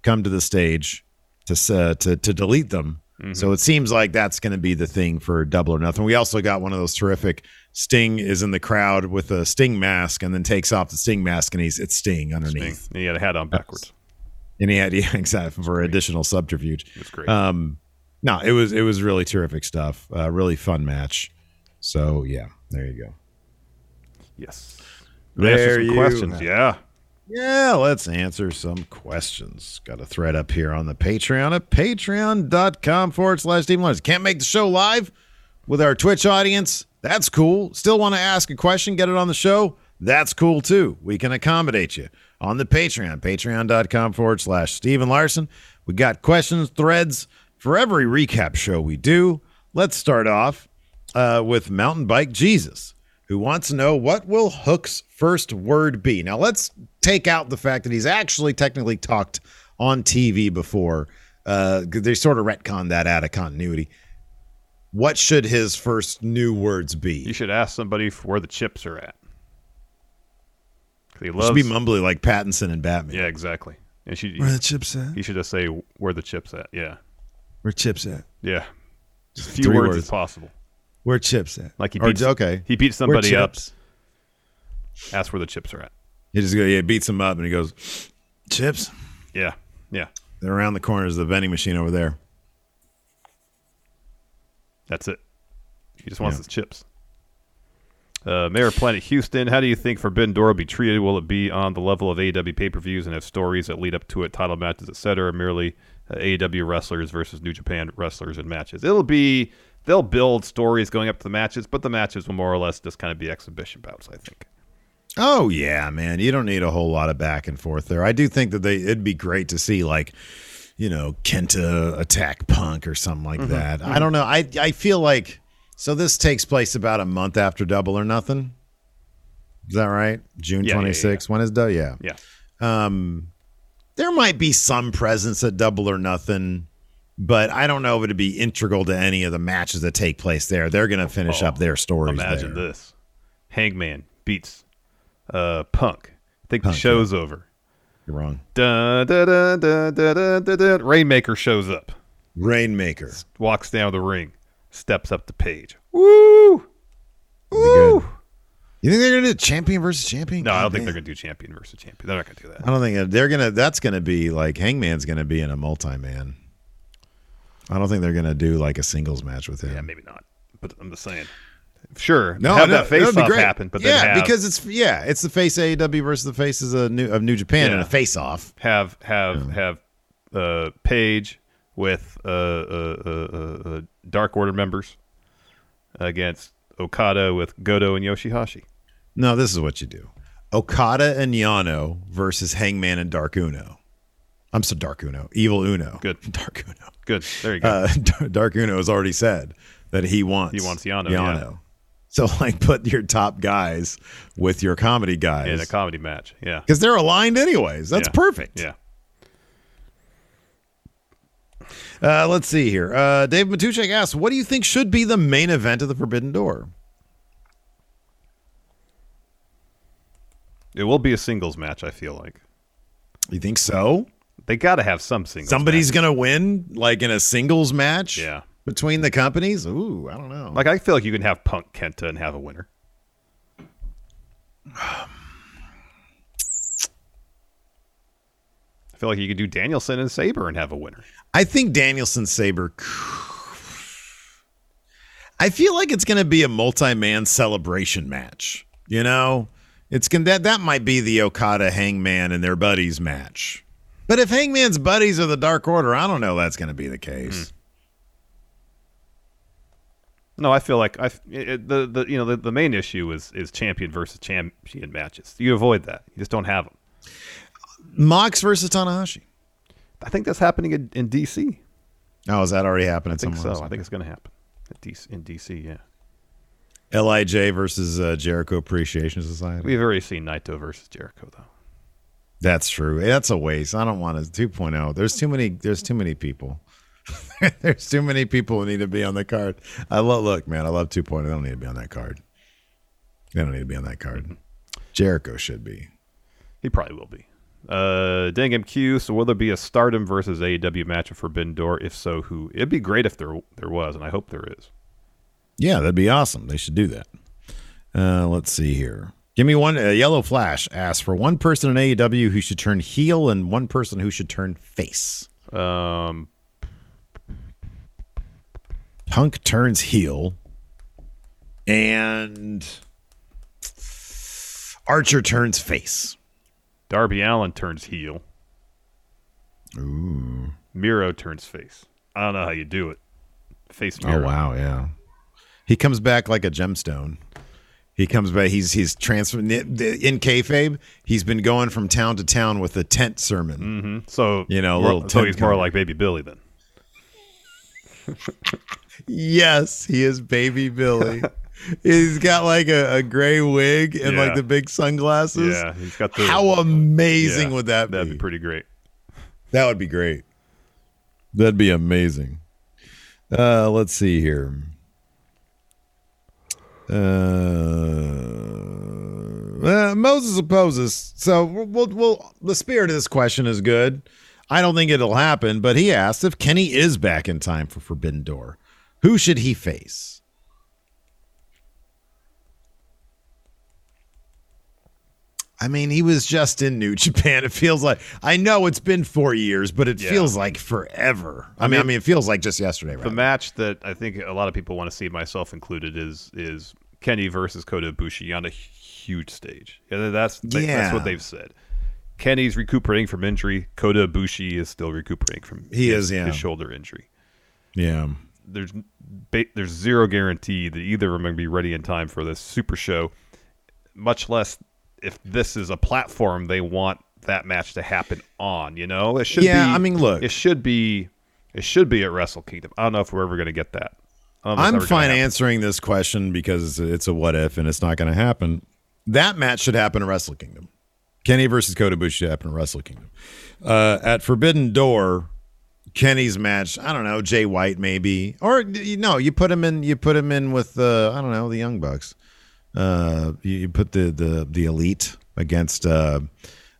come to the stage to uh, to to delete them. So it seems like that's going to be the thing for Double or Nothing. We also got one of those terrific. Sting is in the crowd with a Sting mask and then takes off the Sting mask and he's it's Sting underneath. And he had a hat on backwards. And he had yeah, exactly for additional subterfuge. It's great. Um, no, it was it was really terrific stuff. Uh, really fun match. So yeah, there you go. yes. There some you questions. have- Yeah. Yeah, let's answer some questions. Got a thread up here on the Patreon at patreon.com forward slash Steve Lawrence. Can't make the show live with our Twitch audience. That's cool. Still want to ask a question, get it on the show? That's cool too. We can accommodate you on the Patreon, patreon.com forward slash Steven Larson. We got questions, threads for every recap show we do. Let's start off uh, with Mountain Bike Jesus, who wants to know what will Hook's first word be. Now, let's take out the fact that he's actually technically talked on TV before. Uh, 'cause they sort of retcon that out of continuity. What should his first new words be? You should ask somebody for where the chips are at. He It loves. should be mumbly like Pattinson and Batman. yeah, exactly. And she, Where the chips at? he should just say where the chips at. Yeah. Where chips at? Yeah. Just a few words, words. as possible. Where chips at? Like he Or- beats, okay. He beats somebody up. Ask where the chips are at. He just go, yeah, beats him up and he goes, chips. Yeah. Yeah. They're around the corner. Is the vending machine over there? That's it. He just wants Yeah. his chips. Uh, Mayor Planet Houston, how do you think Forbidden Door will be treated? Will it be on the level of AEW pay per views and have stories that lead up to it, title matches, etc., or merely uh, AEW wrestlers versus New Japan wrestlers in matches? It'll be they'll build stories going up to the matches, but the matches will more or less just kind of be exhibition bouts. I think. Oh yeah, man. You don't need a whole lot of back and forth there. I do think that they it'd be great to see like, you know, Kenta attack Punk or something like Mm-hmm. that. I don't know. I I feel like so this takes place about a month after Double or Nothing. Is that right? June Yeah, yeah, yeah, 26th. When is Double? Yeah. Yeah. Um there might be some presence at Double or Nothing, but I don't know if it'd be integral to any of the matches that take place there. They're going to finish up their stories Oh, Imagine there. this: Hangman beats uh, Punk. I think Punk, the show's over. You're wrong. Dun, dun, dun, dun, dun, dun, dun. Rainmaker shows up, Rainmaker. walks down the ring, steps up to Page. Woo! Woo! You think they're going to do champion versus champion? No, I don't God think they're going to do champion versus champion. They're not going to do that. I don't think they're gonna. That's gonna be like Hangman's gonna be in a multi-man. I don't think they're gonna do like a singles match with him. Yeah, maybe not. But I'm just saying. Sure, No, have no, that face off great. happen, but yeah, then have, because it's yeah, it's the face AEW versus the faces of New of New Japan in Yeah. a face off. have have have uh, Page with uh, uh, uh, uh, uh, Dark Order members against Okada with Goto and Yoshihashi. No, this is what you do: Okada and Yano versus Hangman and Dark Uno. I'm so Dark Uno, Evil Uno. Good. Dark Uno. Good. There you go. Uh, Dark Uno has already said that he wants He wants Yano, Yano. yeah. So like, put your top guys with your comedy guys. in a comedy match. Yeah. because they're aligned anyways. That's Yeah. perfect. Yeah. Uh, let's see here. Uh, Dave Matuszek asks, "What do you think should be the main event of the Forbidden Door?" It will be a singles match, I feel like. You think so? They got to have some singles. Somebody's match. gonna win, like in a singles match. Yeah. Between the companies. Ooh, I don't know. Like, I feel like you can have Punk Kenta and have a winner. I feel like you could do Danielson and Sabre and have a winner. I think Danielson Sabre. I feel like it's gonna be a multi-man celebration match. You know, it's gonna that that might be the Okada Hangman and their buddies match. But if Hangman's buddies are the Dark Order, I don't know that's gonna be the case. Hmm. No, I feel like I it, the the you know the, the main issue is is champion versus champion matches. You avoid that. You just don't have them. Mox versus Tanahashi. I think that's happening in, in DC. Oh, is that already happening? I think somewhere so. else? I think it's going to happen at DC, in DC. Yeah, Lij versus uh, Jericho Appreciation Society. we've already seen Naito versus Jericho though. That's true. That's a waste. I don't want to 2.0. There's too many. There's too many people. there's too many people who need to be on the card. I love. Look, man, I love 2.0. point. They don't need to be on that card. They don't need to be on that card. Jericho should be. He probably will be. Uh, Dang MQ. So will there be a Stardom versus AEW match of Forbidden Door? If so, who? It'd be great if there there was, and I hope there is. Yeah, that'd be awesome. They should do that. Uh, let's see here. Give me one. Uh, Yellow Flash asks for one person in AEW who should turn heel and one person who should turn face. Um, Punk turns heel, and Archer turns face. Darby Allin turns heel. Ooh. Miro turns face. I don't know how you do it. Face Oh wow, yeah. He comes back like a gemstone. He comes back. He's he's transferred in kayfabe. He's been going from town to town with a tent sermon. hmm So You know, a little so he's more like Baby Billy then. Yes, he is baby Billy. he's got like a, a gray wig and Yeah. like the big sunglasses. Yeah, he's got the. How amazing Yeah, would that be? That'd be pretty great. That would be great. That'd be amazing. Uh, let's see here. Uh, uh, Moses opposes. So we'll, we'll, we'll. The spirit of this question is good. I don't think it'll happen, but he asked if Kenny is back in time for Forbidden Door, who should he face? I mean, he was just in New Japan. It feels like I know it's been four years, but it Yeah. feels like forever. I, I mean, I mean, mean, it feels like just yesterday. Right? The match that I think a lot of people want to see, myself included, is is Kenny versus Kota Ibushi on a huge stage. Yeah, that's Yeah. that's what they've said. Kenny's recuperating from injury. Kota Ibushi is still recuperating from He his, is, yeah. his shoulder injury. Yeah. There's there's zero guarantee that either of them are going to be ready in time for this super show. Much less if this is a platform they want that match to happen on. You know, it should. Yeah, be, I mean, look. it should be it should be at Wrestle Kingdom. I don't know if we're ever going to get that. I don't know if it's I'm fine answering this question because it's a what if and it's not going to happen. That match should happen at Wrestle Kingdom. Kenny versus Kota Ibushi should happen at Wrestle Kingdom. Uh, at Forbidden Door, Kenny's match. I don't know Jay White maybe, or you know you put him in. You put him in with uh, I don't know the Young Bucks. Uh, you, you put the the the Elite against uh,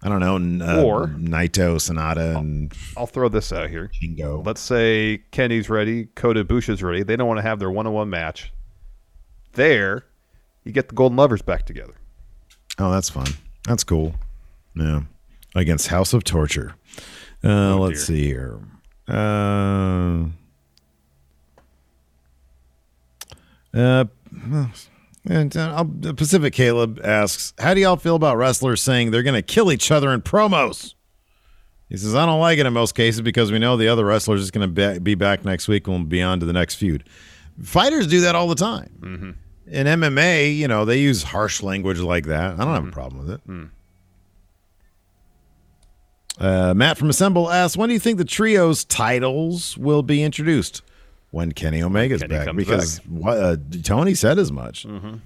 I don't know uh, Or- Naito Sanada and I'll throw this out here. Shingo. Let's say Kenny's ready, Kota Ibushi's ready. They don't want to have their one-on-one match. There, you get the Golden Lovers back together. Oh, that's fun. That's cool. Yeah. Against House of Torture. Uh, Oh, let's dear. see here. Uh, uh, and uh, Pacific Caleb asks, "How do y'all feel about wrestlers saying they're going to kill each other in promos?" He says, "I don't like it in most cases because we know the other wrestler is going to be back next week and we'll be on to the next feud. Fighters do that all the time. Mm-hmm. In MMA, you know, they use harsh language like that. I don't have a problem with it." Uh, Matt from Assemble asks, "When do you think the trios titles will be introduced? When Kenny Omega's Kenny back? Because what, uh, Tony said as much. Mm-hmm.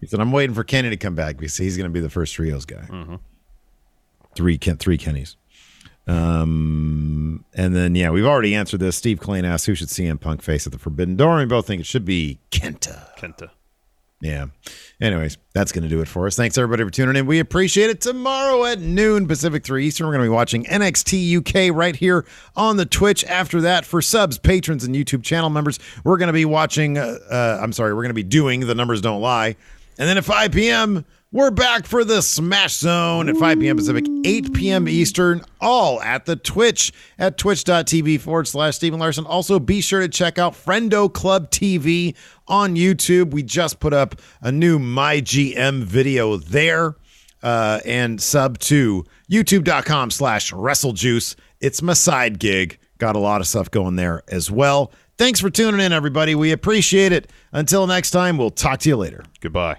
He said, "I'm waiting for Kenny to come back because he's going to be the first trios guy. Mm-hmm. Three Ken, three Kennys." Um, and then yeah, we've already answered this. Steve Klein asked, "Who should CM Punk face at the Forbidden Door?" And we both think it should be Kenta. Kenta. Yeah. Anyways, that's going to do it for us. Thanks everybody for tuning in. We appreciate it. Tomorrow at noon Pacific 3 Eastern, we're going to be watching NXT UK right here on the Twitch. After that, for subs, patrons, and YouTube channel members, we're going to be watching, uh, uh, I'm sorry, we're going to be doing The Numbers Don't Lie. And then at 5 p.m., we're back for the Smash Zone at 5 p.m. Pacific, 8 p.m. Eastern, all at the Twitch at twitch.tv forward slash Stephen Larson. Also, be sure to check out Friendo Club TV on YouTube. We just put up a new My GM video there. Uh, and sub to youtube.com slash wrestlejuice. It's my side gig. Got a lot of stuff going there as well. Thanks for tuning in, everybody. We appreciate it. Until next time, we'll talk to you later. Goodbye.